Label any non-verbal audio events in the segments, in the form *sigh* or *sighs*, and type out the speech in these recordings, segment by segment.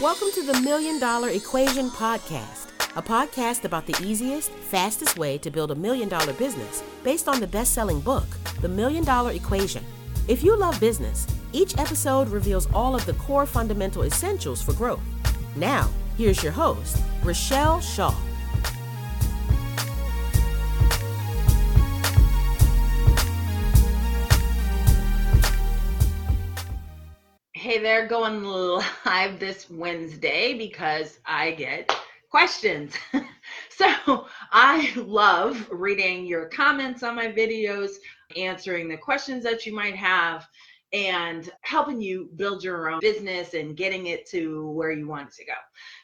Welcome to the Million Dollar Equation Podcast, a podcast about the easiest, fastest way to build a million dollar business based on the best selling book, The Million Dollar Equation. If you love business, each episode reveals all of the core fundamental essentials for growth. Now, here's your host, Rochelle Shaw. Hey there, going live this Wednesday because I get questions. *laughs* so I love reading your comments on my videos, answering the questions that you might have, and helping you build your own business and getting it to where you want it to go.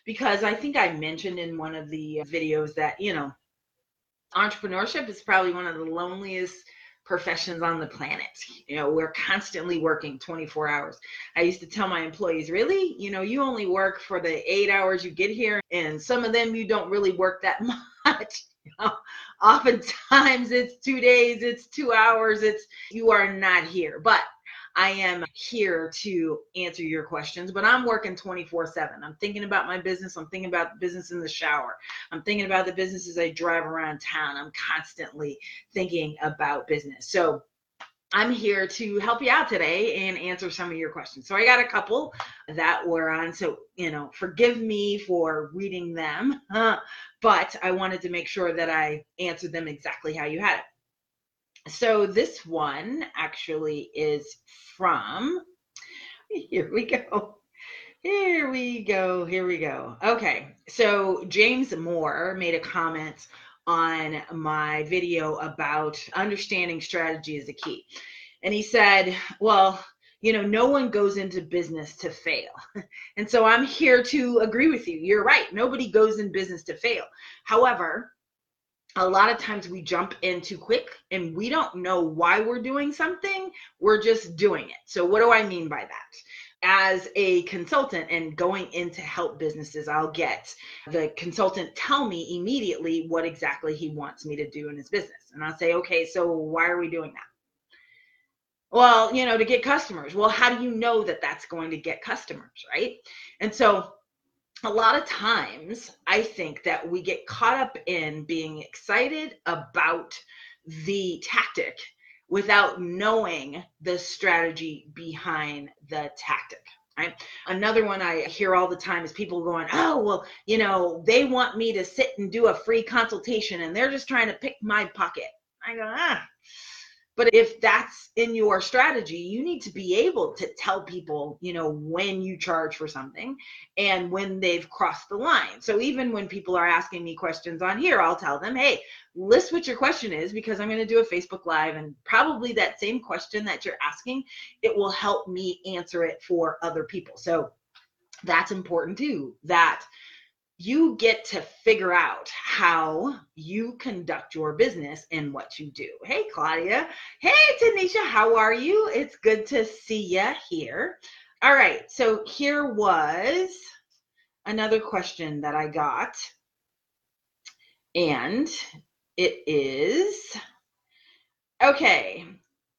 Because I think I mentioned in one of the videos that, you know, entrepreneurship is probably one of the loneliest professions on the planet. You know, we're constantly working 24 hours. I used to tell my employees, really, you know, you only work for the eight hours you get here, and some of them you don't really work that *laughs* much. You *laughs* know, oftentimes it's two days, it's two hours, it's you are not here. But I am here to answer your questions, but I'm working 24 7. I'm thinking about my business. I'm thinking about business in the shower. I'm thinking about the businesses I drive around town. I'm constantly thinking about business. So I'm here to help you out today and answer some of your questions. So I got a couple that were on. So, you know, forgive me for reading them, but I wanted to make sure that I answered them exactly how you had it so this one actually is from *laughs* here we go. Here we go here we go. Okay so james moore made a comment on my video about understanding strategy is a key. And he said well you know no one goes into business to fail. *laughs* And so i'm here to agree with you. You're right. Nobody goes in business to fail. However a lot of times we jump in too quick and we don't know why we're doing something. We're just doing it. So, what do I mean by that? As a consultant and going in to help businesses, I'll get the consultant tell me immediately what exactly he wants me to do in his business. And I'll say, okay, so why are we doing that? Well, you know, to get customers. Well, how do you know that that's going to get customers, right? And so a lot of times I think that we get caught up in being excited about the tactic without knowing the strategy behind the tactic. Right. Another one I hear all the time is people going, Oh, well, you know, they want me to sit and do a free consultation and they're just trying to pick my pocket. I go, Ah, but if that's in your strategy, you need to be able to tell people, you know, when you charge for something and when they've crossed the line. So even when people are asking me questions on here, I'll tell them, hey, list what your question is because I'm going to do a Facebook Live and probably that same question that you're asking, it will help me answer it for other people. So that's important too. That you get to figure out how you conduct your business and what you do. Hey, Claudia. Hey, Tanisha. How are you? It's good to see you here. All right. So here was another question that I got. And it is okay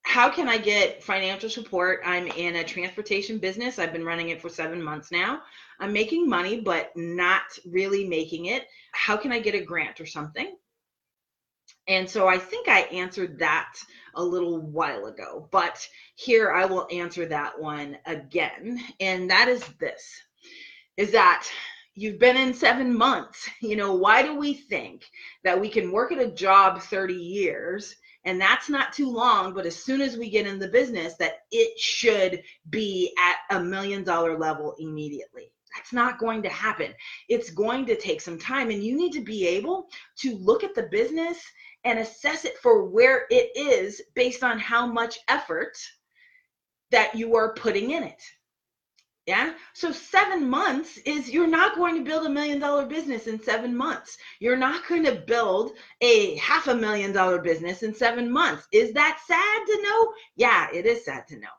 how can I get financial support? I'm in a transportation business. I've been running it for seven months now. I'm making money, but not really making it. How can I get a grant or something? And so I think I answered that a little while ago, but here I will answer that one again. And that is this is that you've been in seven months. You know, why do we think that we can work at a job 30 years and that's not too long but as soon as we get in the business that it should be at a million dollar level immediately that's not going to happen it's going to take some time and you need to be able to look at the business and assess it for where it is based on how much effort that you are putting in it yeah. So seven months is you're not going to build a million dollar business in seven months. You're not going to build a half a million dollar business in seven months. Is that sad to know? Yeah, it is sad to know.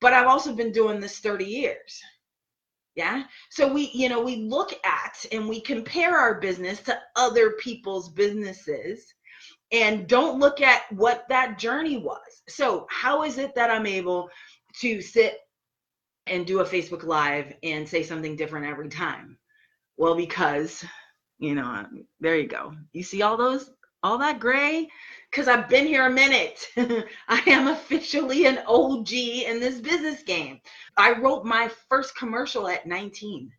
But I've also been doing this 30 years. Yeah. So we, you know, we look at and we compare our business to other people's businesses and don't look at what that journey was. So, how is it that I'm able to sit and do a Facebook Live and say something different every time? Well, because, you know, there you go. You see all those, all that gray? Because I've been here a minute. *laughs* I am officially an OG in this business game. I wrote my first commercial at 19.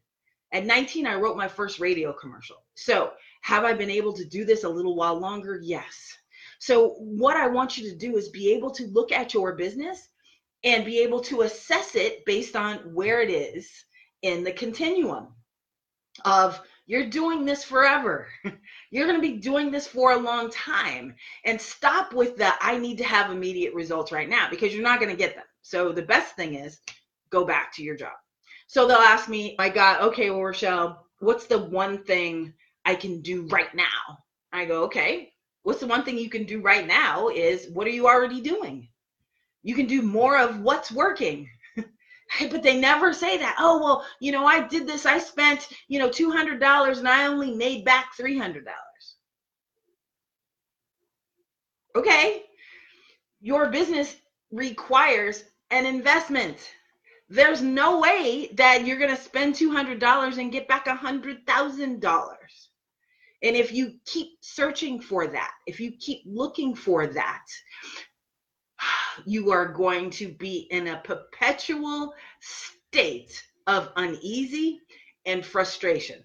At 19, I wrote my first radio commercial. So, have I been able to do this a little while longer? Yes. So, what I want you to do is be able to look at your business and be able to assess it based on where it is in the continuum of you're doing this forever. *laughs* You're going to be doing this for a long time. And stop with the I need to have immediate results right now because you're not going to get them. So the best thing is go back to your job. So they'll ask me, I got, okay, well, Rochelle, what's the one thing I can do right now? I go, okay, what's the one thing you can do right now is what are you already doing? You can do more of what's working. *laughs* but they never say that. Oh, well, you know, I did this. I spent, you know, $200 and I only made back $300. Okay. Your business requires an investment. There's no way that you're going to spend $200 and get back $100,000. And if you keep searching for that, if you keep looking for that, you are going to be in a perpetual state of uneasy and frustration.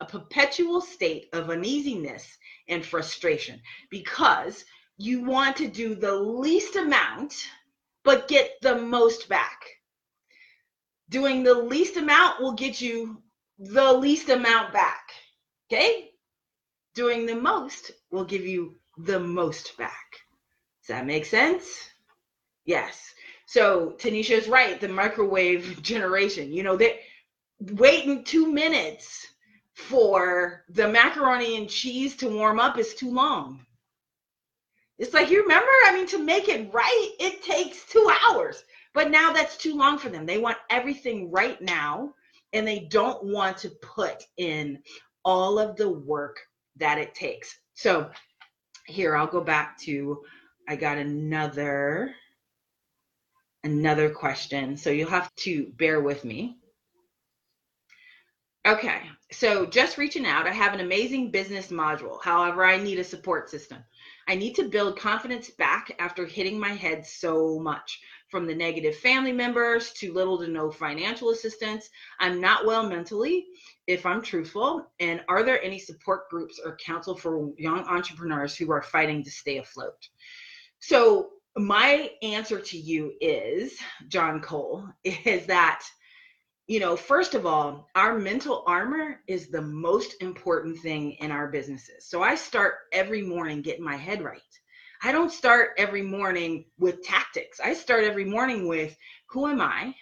A perpetual state of uneasiness and frustration because you want to do the least amount but get the most back. Doing the least amount will get you the least amount back. Okay? Doing the most will give you the most back. Does that make sense? Yes. So Tanisha is right. The microwave *laughs* generation, you know, they waiting two minutes for the macaroni and cheese to warm up is too long. It's like you remember, I mean, to make it right, it takes two hours. But now that's too long for them. They want everything right now, and they don't want to put in all of the work that it takes. So here, I'll go back to I got another another question. So you'll have to bear with me. Okay, so just reaching out. I have an amazing business module. However, I need a support system. I need to build confidence back after hitting my head so much from the negative family members to little to no financial assistance. I'm not well mentally, if I'm truthful. And are there any support groups or counsel for young entrepreneurs who are fighting to stay afloat? So, my answer to you is, John Cole, is that, you know, first of all, our mental armor is the most important thing in our businesses. So I start every morning getting my head right. I don't start every morning with tactics. I start every morning with who am I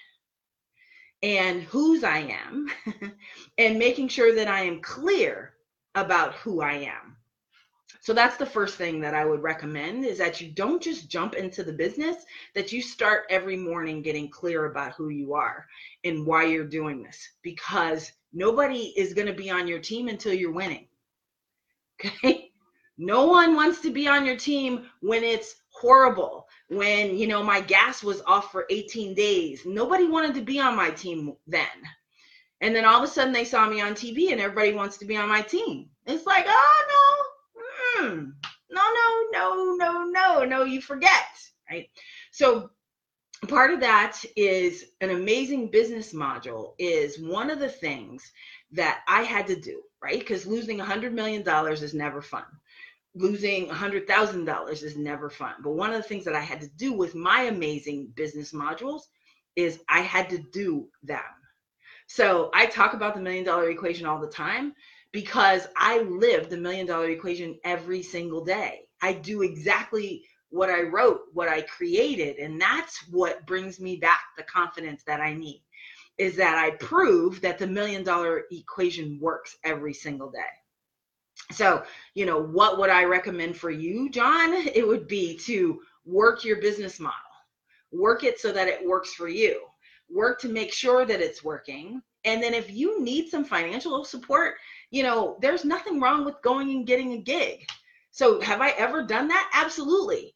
and whose I am *laughs* and making sure that I am clear about who I am. So that's the first thing that I would recommend is that you don't just jump into the business, that you start every morning getting clear about who you are and why you're doing this because nobody is going to be on your team until you're winning. *laughs* Okay? No one wants to be on your team when it's horrible. When, you know, my gas was off for 18 days. Nobody wanted to be on my team then. And then all of a sudden they saw me on TV and everybody wants to be on my team. It's like, oh no, Hmm, no, no, no, no, no, no, you forget, right? So part of that is an amazing business module is one of the things that I had to do, right? Because losing a hundred million dollars is never fun. Losing a hundred thousand dollars is never fun. But one of the things that I had to do with my amazing business modules is I had to do them. So I talk about the million dollar equation all the time because I live the million dollar equation every single day. I do exactly what I wrote, what I created, and that's what brings me back the confidence that I need. Is that I prove that the million dollar equation works every single day. So, you know, what would I recommend for you, John? *laughs* It would be to work your business model, work it so that it works for you, work to make sure that it's working. And then if you need some financial support, you know, there's nothing wrong with going and getting a gig. So have I ever done that? Absolutely.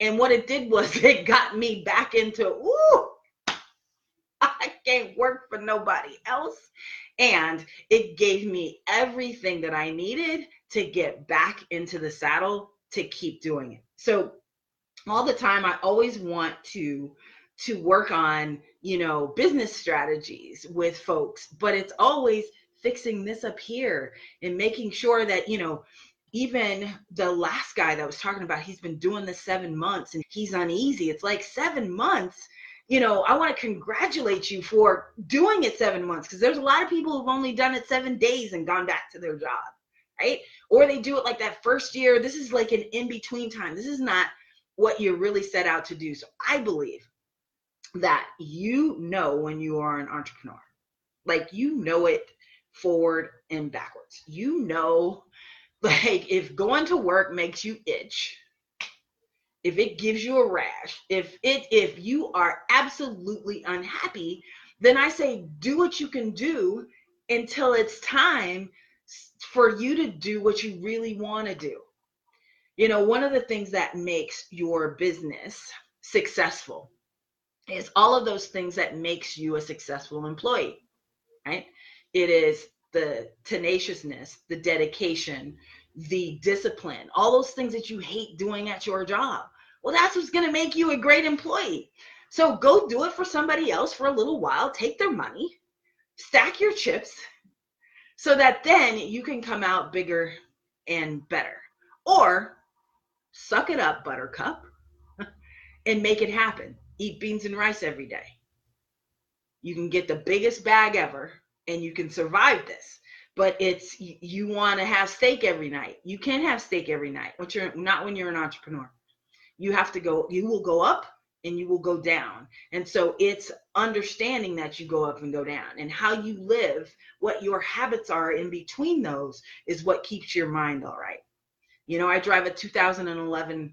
And what it did was *laughs* it got me back into, ooh, *laughs* I can't work for nobody else. And it gave me everything that I needed to get back into the saddle to keep doing it. So all the time I always want to to work on, you know, business strategies with folks, but it's always fixing this up here and making sure that, you know, even the last guy that was talking about, he's been doing this seven months and he's uneasy. It's like seven months. You know, I want to congratulate you for doing it seven months because there's a lot of people who've only done it seven days and gone back to their job, right? Or they do it like that first year. This is like an in between time. This is not what you're really set out to do. So I believe that you know when you are an entrepreneur, like you know it forward and backwards. You know *laughs* like if going to work makes you itch, if it gives you a rash, if it if you are absolutely unhappy, then I say do what you can do until it's time for you to do what you really want to do. You know, one of the things that makes your business successful is all of those things that makes you a successful employee, right? It is the tenaciousness, the dedication, the discipline, all those things that you hate doing at your job. Well, that's what's going to make you a great employee. So go do it for somebody else for a little while, take their money, stack your chips so that then you can come out bigger and better. Or suck it up, buttercup, *laughs* and make it happen. Eat beans and rice every day. You can get the biggest bag ever and you can survive this but it's you want to have steak every night. You can't have steak every night when you're not when you're an entrepreneur. You have to go you will go up and you will go down. And so it's understanding that you go up and go down and how you live what your habits are in between those is what keeps your mind all right. You know i drive a 2011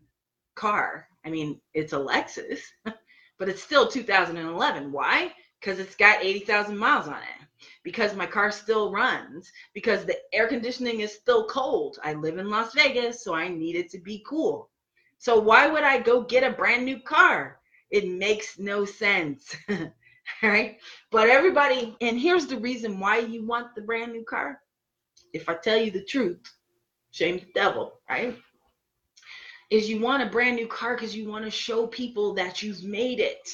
car. I mean it's a lexus *laughs* but it's still 2011 why because it's got 80,000 miles on it because my car still runs because the air conditioning is still cold. I live in Las Vegas, so I need it to be cool. So why would I go get a brand new car? It makes no sense. *laughs* right? But everybody, and here's the reason why you want the brand new car. If I tell you the truth, shame the devil, right? Is you want a brand new car because you want to show people that you've made it.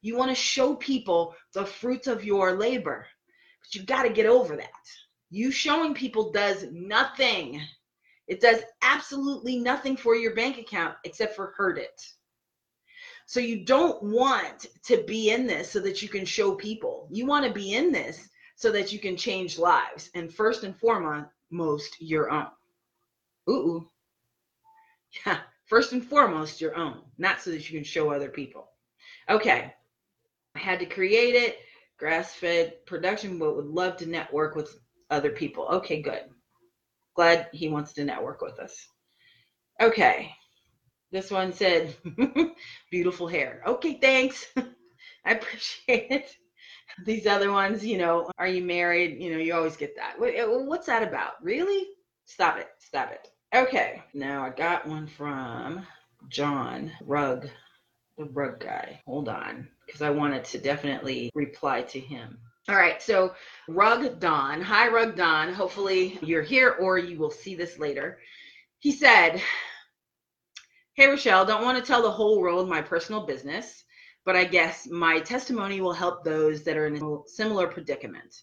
You want to show people the fruits of your labor. But you got to get over that. You showing people does nothing. It does absolutely nothing for your bank account except for hurt it. So you don't want to be in this so that you can show people. You want to be in this so that you can change lives. And first and foremost, your own. Ooh. *laughs* Yeah, first and foremost, your own, not so that you can show other people. Okay. I had to create it grass fed production, but would love to network with other people. Okay, good. Glad he wants to network with us. Okay. This one said, *laughs* beautiful hair. Okay, thanks. *laughs* I appreciate it. These other ones, you know, are you married? You know, you always get that. What's that about? Really? Stop it. Stop it. Okay. Now I got one from John Rugg the rug guy. Hold on, because I wanted to definitely reply to him. All right, so Rug Don. Hi, Rug Don. Hopefully you're here or you will see this later. He said, Hey, Rochelle, don't want to tell the whole world my personal business, but I guess my testimony will help those that are in a similar predicament.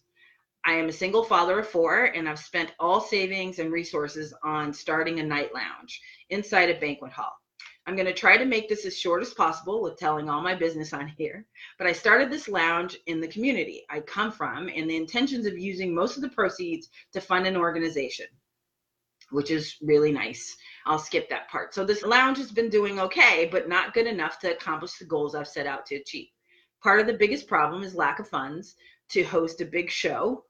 I am a single father of four, and I've spent all savings and resources on starting a night lounge inside a banquet hall. I'm going to try to make this as short as possible with telling all my business on here. But I started this lounge in the community I come from and the intentions of using most of the proceeds to fund an organization, which is really nice. I'll skip that part. So this lounge has been doing okay, but not good enough to accomplish the goals I've set out to achieve. Part of the biggest problem is lack of funds to host a big show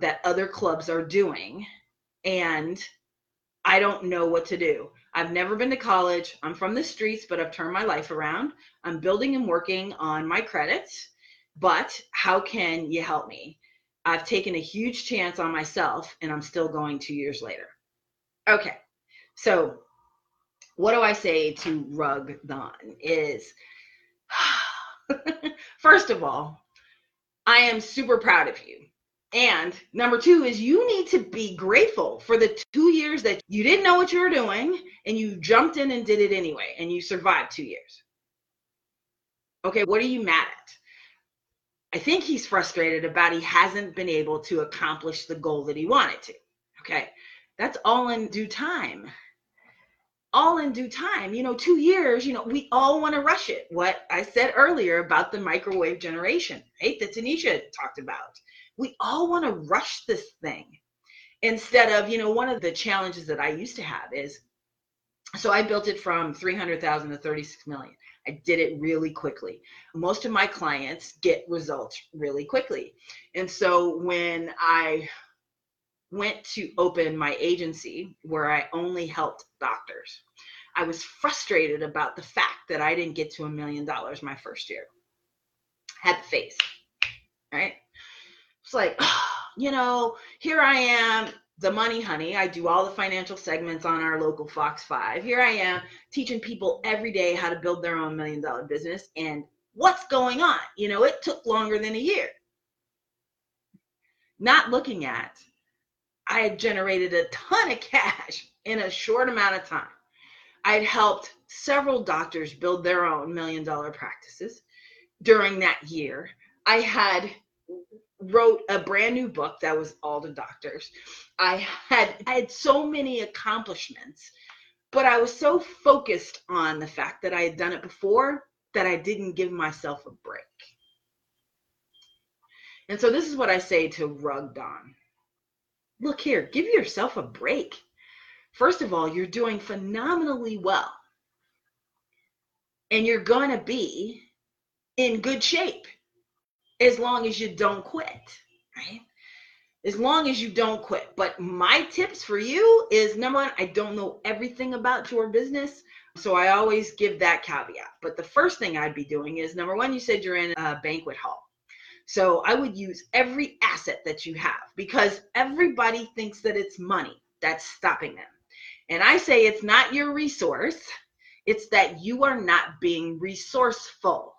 that other clubs are doing. And I don't know what to do. I've never been to college. I'm from the streets, but I've turned my life around. I'm building and working on my credits, but how can you help me? I've taken a huge chance on myself and I'm still going two years later. Okay, so what do I say to Rug Don is *sighs* first of all, I am super proud of you. And number two is you need to be grateful for the two years that you didn't know what you were doing and you jumped in and did it anyway and you survived two years. Okay, what are you mad at? I think he's frustrated about he hasn't been able to accomplish the goal that he wanted to. Okay, that's all in due time. All in due time. You know, two years, you know, we all want to rush it. What I said earlier about the microwave generation, right? That Tanisha talked about we all want to rush this thing instead of, you know, one of the challenges that I used to have is so I built it from 300,000 to 36 million. I did it really quickly. Most of my clients get results really quickly. And so when I went to open my agency where I only helped doctors, I was frustrated about the fact that I didn't get to a million dollars my first year. Had the face, right? It's like, *sighs* you know, here I am, the money honey. I do all the financial segments on our local Fox 5. Here I am teaching people every day how to build their own million dollar business. And what's going on? You know, it took longer than a year. Not looking at, I had generated a ton of cash in a short amount of time. I had helped several doctors build their own million dollar practices during that year. I had wrote a brand new book that was all the doctors. I had I had so many accomplishments, but I was so focused on the fact that I had done it before that I didn't give myself a break. And so this is what I say to Rug Don. Look here, give yourself a break. First of all, you're doing phenomenally well. And you're going to be in good shape as long as you don't quit, right? As long as you don't quit. But my tips for you is number one, I don't know everything about your business. So I always give that caveat. But the first thing I'd be doing is number one, you said you're in a banquet hall. So I would use every asset that you have because everybody thinks that it's money that's stopping them. And I say it's not your resource, it's that you are not being resourceful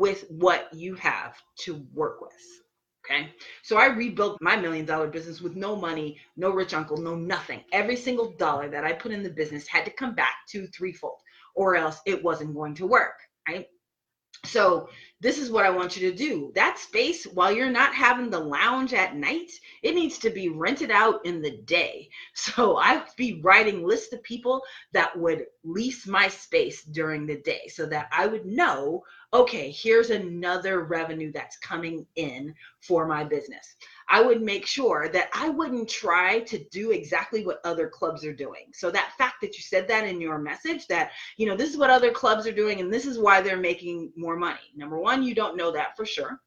with what you have to work with. Okay. So I rebuilt my million dollar business with no money, no rich uncle, no nothing. Every single dollar that I put in the business had to come back two, threefold, or else it wasn't going to work. Right. So this is what I want you to do. That space, while you're not having the lounge at night, it needs to be rented out in the day. *laughs* So I'd be writing lists of people that would lease my space during the day so that I would know okay, here's another revenue that's coming in for my business. I would make sure that I wouldn't try to do exactly what other clubs are doing. So that fact that you said that in your message that, you know, this is what other clubs are doing and this is why they're making more money. Number 1, you don't know that for sure.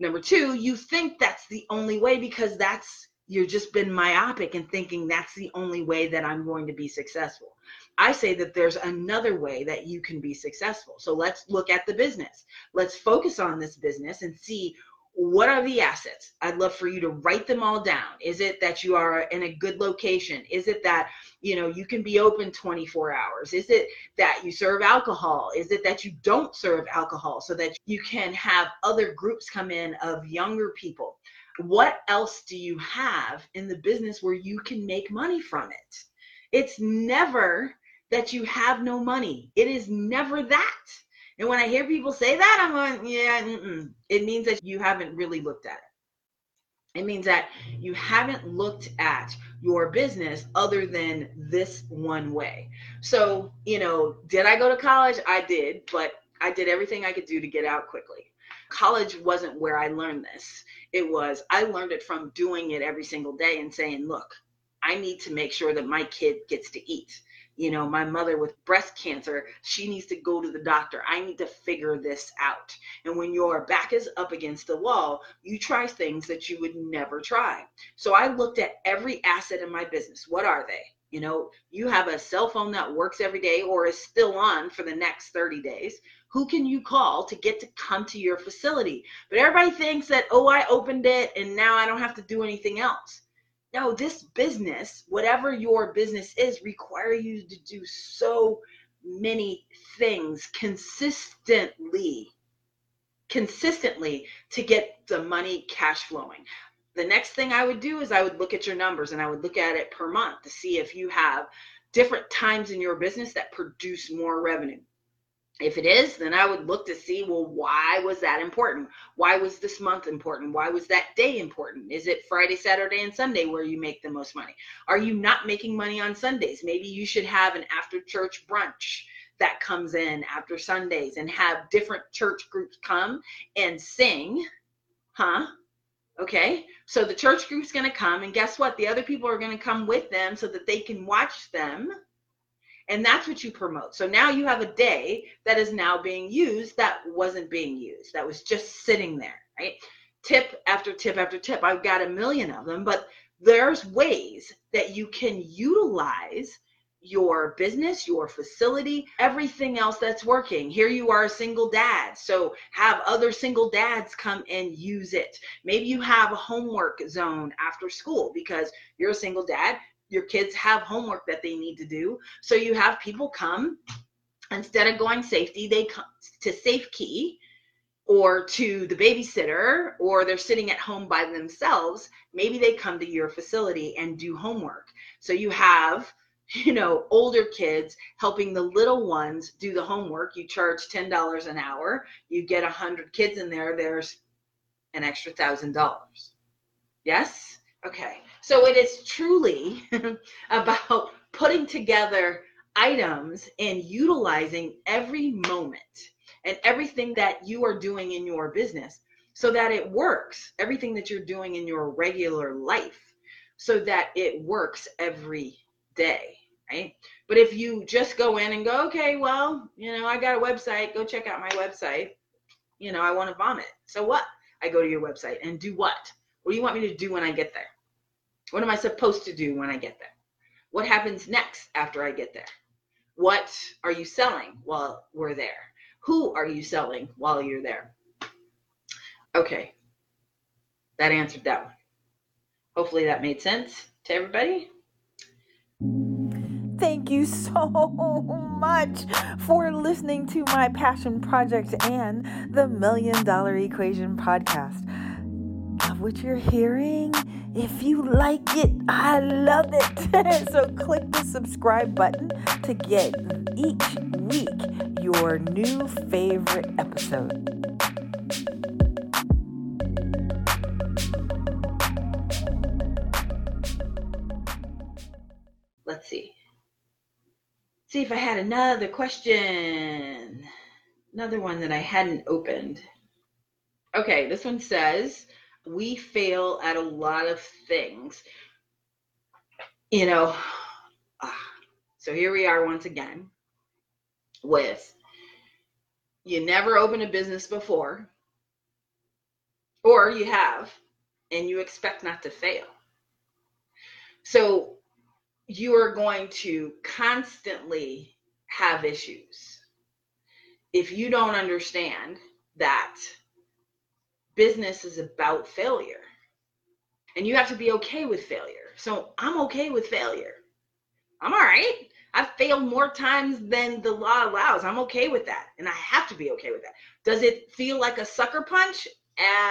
Number 2, you think that's the only way because that's you've just been myopic and thinking that's the only way that I'm going to be successful. I say that there's another way that you can be successful. So let's look at the business. Let's focus on this business and see what are the assets? I'd love for you to write them all down. Is it that you are in a good location? Is it that you know you can be open 24 hours? Is it that you serve alcohol? Is it that you don't serve alcohol so that you can have other groups come in of younger people? What else do you have in the business where you can make money from it? It's never that you have no money. It is never that. And when I hear people say that, I'm going, yeah, mm-mm. it means that you haven't really looked at it. It means that you haven't looked at your business other than this one way. So, you know, did I go to college? I did, but I did everything I could do to get out quickly. College wasn't where I learned this. It was, I learned it from doing it every single day and saying, look, I need to make sure that my kid gets to eat you know, my mother with breast cancer, she needs to go to the doctor. I need to figure this out. And when your back is up against the wall, you try things that you would never try. So I looked at every asset in my business. What are they? You know, you have a cell phone that works every day or is still on for the next 30 days. Who can you call to get to come to your facility? But everybody thinks that, oh, I opened it and now I don't have to do anything else no, this business, whatever your business is, require you to do so many things consistently. consistently to get the money cash flowing. The next thing I would do is I would look at your numbers and I would look at it per month to see if you have different times in your business that produce more revenue. If it is, then I would look to see, well, why was that important? Why was this month important? Why was that day important? Is it Friday, Saturday, and Sunday where you make the most money? Are you not making money on Sundays? Maybe you should have an after church brunch that comes in after Sundays and have different church groups come and sing. Huh? Okay. So the church group's going to come, and guess what? The other people are going to come with them so that they can watch them. And that's what you promote. So now you have a day that is now being used that wasn't being used, that was just sitting there, right? Tip after tip after tip. I've got a million of them, but there's ways that you can utilize your business, your facility, everything else that's working. Here you are a single dad. So have other single dads come and use it. Maybe you have a homework zone after school because you're a single dad. Your kids have homework that they need to do. So you have people come instead of going safety, they come to safe key or to the babysitter or they're sitting at home by themselves. Maybe they come to your facility and do homework. So you have *laughs* you know, older kids helping the little ones do the homework. You charge $10 an hour. You get 100 kids in there, there's an extra $1,000. Yes? Okay. So it is truly *laughs* about putting together items and utilizing every moment and everything that you are doing in your business so that it works. Everything that you're doing in your regular life so that it works every day right? But if you just go in and go, okay, well, you know, I got a website, go check out my website. You know, I want to vomit. So what? I go to your website and do what? What do you want me to do when I get there? What am I supposed to do when I get there? What happens next after I get there? What are you selling while we're there? Who are you selling while you're there? Okay, that answered that one. Hopefully that made sense to everybody. Thank you so much for listening to my passion project and the Million Dollar Equation podcast. Love what you're hearing? If you like it, I love it. *laughs* so click the subscribe button to get each week your new favorite episode. Let's see see if I had another question. Another one that I hadn't opened. Okay, this one says, We fail at a lot of things. You know, so here we are once again with you never opened a business before, or you have, and you expect not to fail. So you are going to constantly have issues if you don't understand that business is about failure and you have to be okay with failure. So I'm okay with failure. I'm all right. I've failed more times than the law allows. I'm okay with that. And I have to be okay with that. Does it feel like a sucker punch?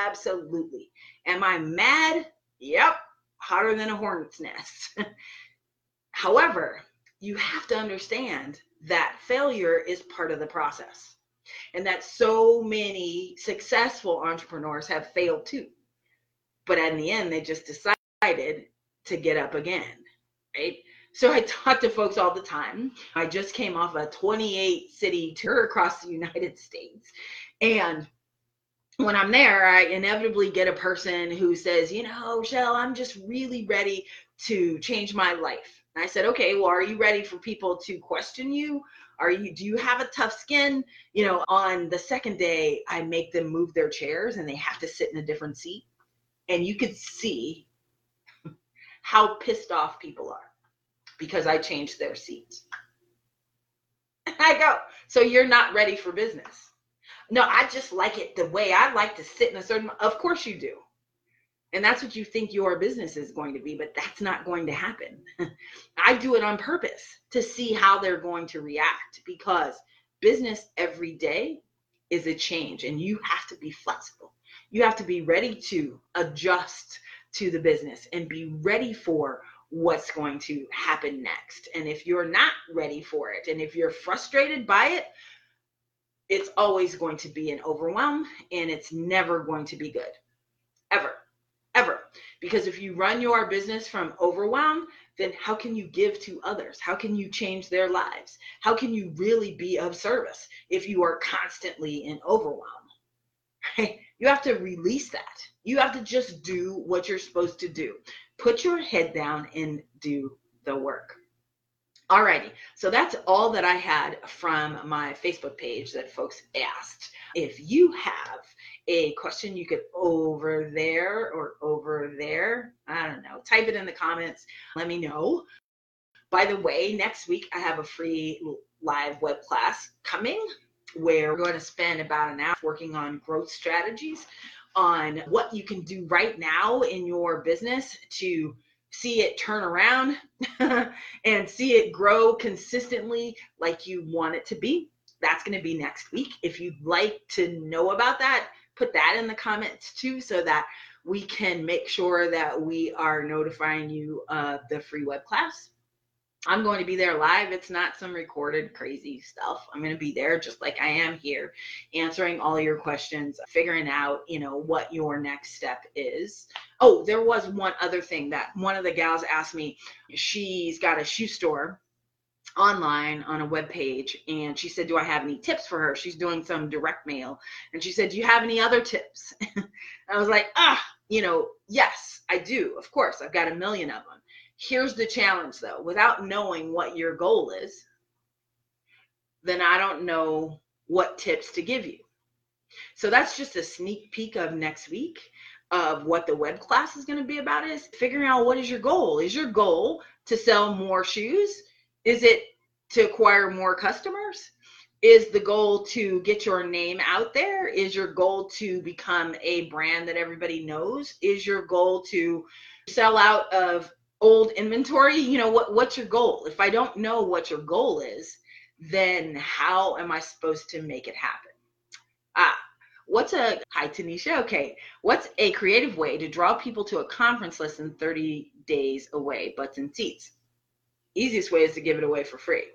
Absolutely. Am I mad? Yep. Hotter than a hornet's nest. *laughs* However, you have to understand that failure is part of the process and that so many successful entrepreneurs have failed too. But in the end, they just decided to get up again, right? So I talk to folks all the time. I just came off a 28 city tour across the United States. And when I'm there, I inevitably get a person who says, you know, Shell, I'm just really ready to change my life. And I said, okay, well, are you ready for people to question you? Are you, do you have a tough skin? You know, on the second day, I make them move their chairs and they have to sit in a different seat. And you could see *laughs* how pissed off people are because I changed their seats. *laughs* I go, so you're not ready for business. No, I just like it the way I like to sit in a certain, of course you do. And that's what you think your business is going to be, but that's not going to happen. *laughs* I do it on purpose to see how they're going to react because business every day is a change and you have to be flexible. You have to be ready to adjust to the business and be ready for what's going to happen next. And if you're not ready for it and if you're frustrated by it, it's always going to be an overwhelm and it's never going to be good. Ever. Because if you run your business from overwhelm, then how can you give to others? How can you change their lives? How can you really be of service if you are constantly in overwhelm? You have to release that. You have to just do what you're supposed to do. Put your head down and do the work. Alrighty, so that's all that I had from my Facebook page that folks asked. If you have a question, you could over there or over there, I don't know, type it in the comments. Let me know. By the way, next week I have a free live web class coming where we're going to spend about an hour working on growth strategies on what you can do right now in your business to see it turn around *laughs* and see it grow consistently like you want it to be. That's going to be next week. If you'd like to know about that, put that in the comments too so that we can make sure that we are notifying you of the free web class. I'm going to be there live. It's not some recorded crazy stuff. I'm going to be there just like I am here, answering all your questions, figuring out, you know, what your next step is. Oh, there was one other thing that one of the gals asked me. She's got a shoe store online on a web page and she said do i have any tips for her she's doing some direct mail and she said do you have any other tips *laughs* i was like ah you know yes i do of course i've got a million of them Here's the challenge though without knowing what your goal is, then I don't know what tips to give you. So that's just a sneak peek of next week of what the web class is going to be about is figuring out what is your goal. Is your goal to sell more shoes? Is it to acquire more customers? Is the goal to get your name out there? Is your goal to become a brand that everybody knows? Is your goal to sell out of old inventory? You know what what's your goal? If i don't know what your goal is then how am i supposed to make it happen? Ah what's a hi tanisha. Okay. What's a creative way to draw people to a conference less than 30 days away? Butts and seats easiest way is to give it away for free.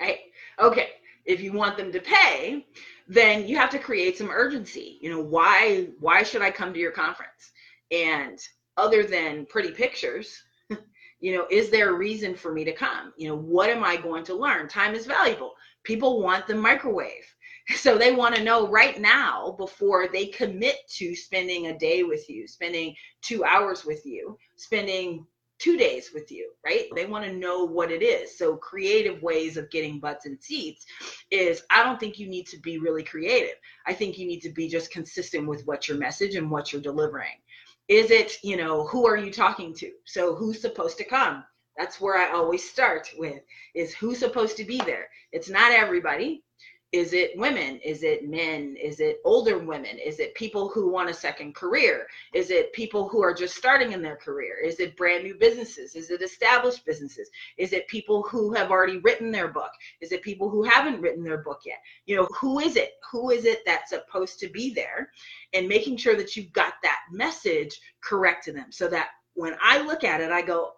Right? Okay if you want them to pay then you have to create some urgency. You know why why should i come to your conference? And other than pretty pictures *laughs* you know is there a reason for me to come? You know what am i going to learn? Time is valuable. People want the microwave. *laughs* So they want to know right now before they commit to spending a day with you spending two hours with you spending two days with you right? They want to know what it is. So creative ways of getting butts and seats is i don't think you need to be really creative. I think you need to be just consistent with what your message and what you're delivering. Is it you know who are you talking to? So who's supposed to come? That's where i always start with is who's supposed to be there? It's not everybody is it women? Is it men? Is it older women? Is it people who want a second career? Is it people who are just starting in their career? Is it brand new businesses? Is it established businesses? Is it people who have already written their book? Is it people who haven't written their book yet? You know who is it? Who is it that's supposed to be there? And making sure that you've got that message correct to them so that when i look at it i go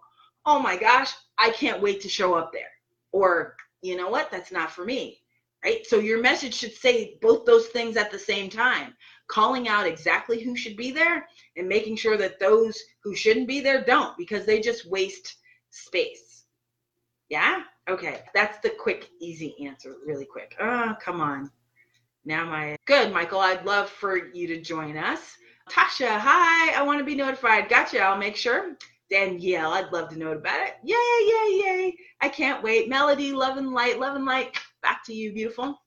oh my gosh i can't wait to show up there. Or you know what? That's not for me right? So your message should say both those things at the same time, calling out exactly who should be there and making sure that those who shouldn't be there don't because they just waste space. Yeah? Okay. That's the quick, easy answer, really quick. Oh, come on. Now my good, Michael. I'd love for you to join us. Tasha, hi. I want to be notified. Gotcha. I'll make sure. Danielle, I'd love to know about it. Yay, yay, yay. I can't wait. Melody, love and light, love and light. Back to you, beautiful.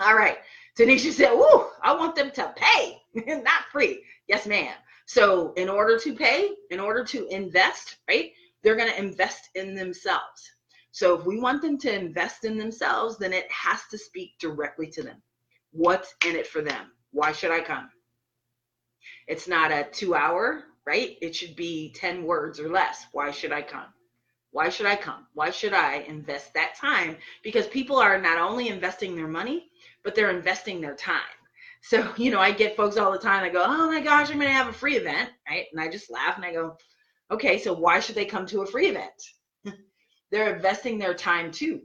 All right. Tanisha said, Woo, I want them to pay, *laughs* not free. Yes, ma'am. So, in order to pay, in order to invest, right, they're going to invest in themselves. So, if we want them to invest in themselves, then it has to speak directly to them. What's in it for them? Why should I come? It's not a two hour, right? It should be 10 words or less. Why should I come? Why should I come? Why should I invest that time? Because people are not only investing their money, but they're investing their time. So, *laughs* you know, I get folks all the time, I go, oh my gosh, I'm going to have a free event, right? And I just laugh and I go, okay, so why should they come to a free event? *laughs* they're investing their time too.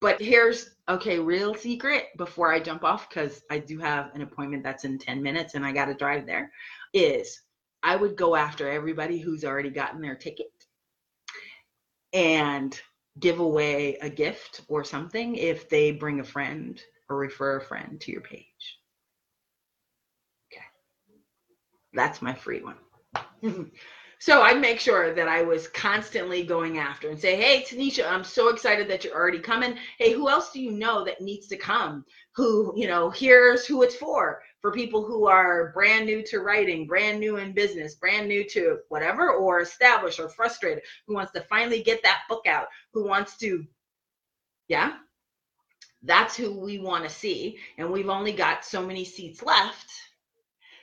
But here's, okay, real secret before I jump off, because I do have an appointment that's in 10 minutes and I got to drive there, is I would go after everybody who's already gotten their ticket and give away a gift or something if they bring a friend or refer a friend to your page. Okay. That's my free one. *laughs* so I'd make sure that I was constantly going after and say, Hey, Tanisha, I'm so excited that you're already coming. Hey, who else do you know that needs to come? Who, you know, here's who it's for for people who are brand new to writing, brand new in business, brand new to whatever, or established or frustrated, who wants to finally get that book out, who wants to, yeah, that's who we want to see. And we've only got so many seats left.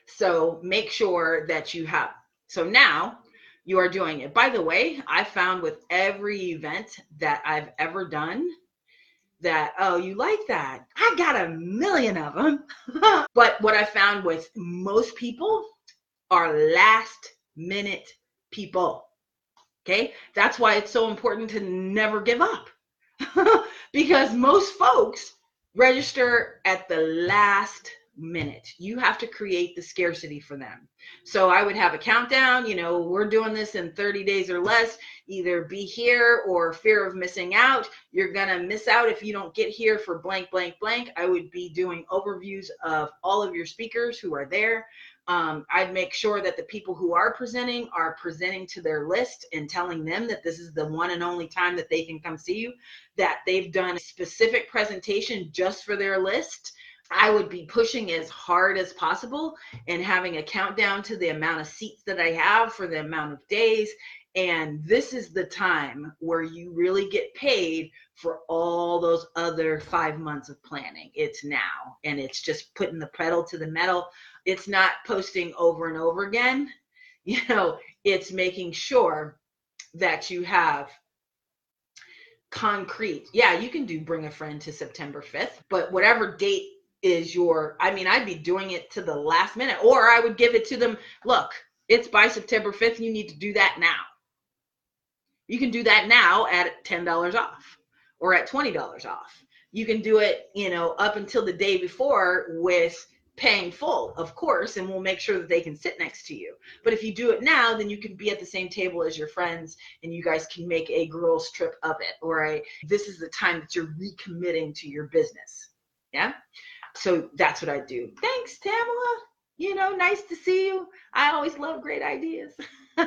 So make sure that you have. So now you are doing it. By the way, I found with every event that I've ever done, that, oh, you like that? I got a million of them. *laughs* but what I found with most people are last minute people. Okay. That's why it's so important to never give up *laughs* because most folks register at the last minute. You have to create the scarcity for them. So I would have a countdown, you know, we're doing this in 30 days or less. Either be here or fear of missing out. You're going to miss out if you don't get here for blank, blank, blank. I would be doing overviews of all of your speakers who are there. Um, I'd make sure that the people who are presenting are presenting to their list and telling them that this is the one and only time that they can come see you, that they've done a specific presentation just for their list I would be pushing as hard as possible and having a countdown to the amount of seats that I have for the amount of days. And this is the time where you really get paid for all those other five months of planning. It's now, and it's just putting the pedal to the metal. It's not posting over and over again. *laughs* You know, it's making sure that you have concrete. Yeah, you can do bring a friend to September 5th, but whatever date is your i mean i'd be doing it to the last minute or i would give it to them look it's by september 5th you need to do that now. You can do that now at $10 off or at $20 off. You can do it you know up until the day before with paying full of course and we'll make sure that they can sit next to you. But if you do it now then you can be at the same table as your friends and you guys can make a girls trip of it all right? This is the time that you're recommitting to your business yeah so that's what I do. Thanks, Tamala. You know, nice to see you. I always love great ideas. *laughs* all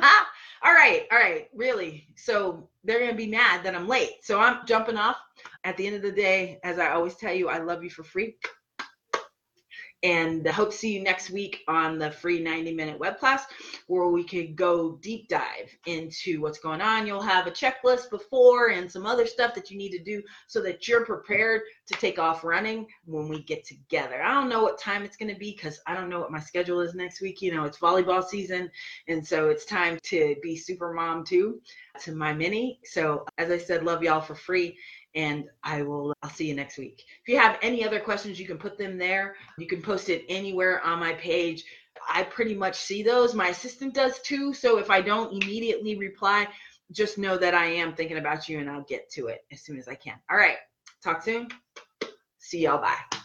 right, all right, really. So they're gonna be mad that I'm late. So I'm jumping off. At the end of the day, as I always tell you, I love you for free and I hope to see you next week on the free 90 minute web class where we can go deep dive into what's going on. You'll have a checklist before and some other stuff that you need to do so that you're prepared to take off running when we get together. I don't know what time it's going to be because I don't know what my schedule is next week. You know, it's volleyball season, and so it's time to be super mom too to my mini. So, as I said, love y'all for free and I will I'll see you next week. If you have any other questions, you can put them there. You can post it anywhere on my page. I pretty much see those. My assistant does too. So if I don't immediately reply, just know that I am thinking about you and I'll get to it as soon as I can. All right. Talk soon. See y'all. Bye.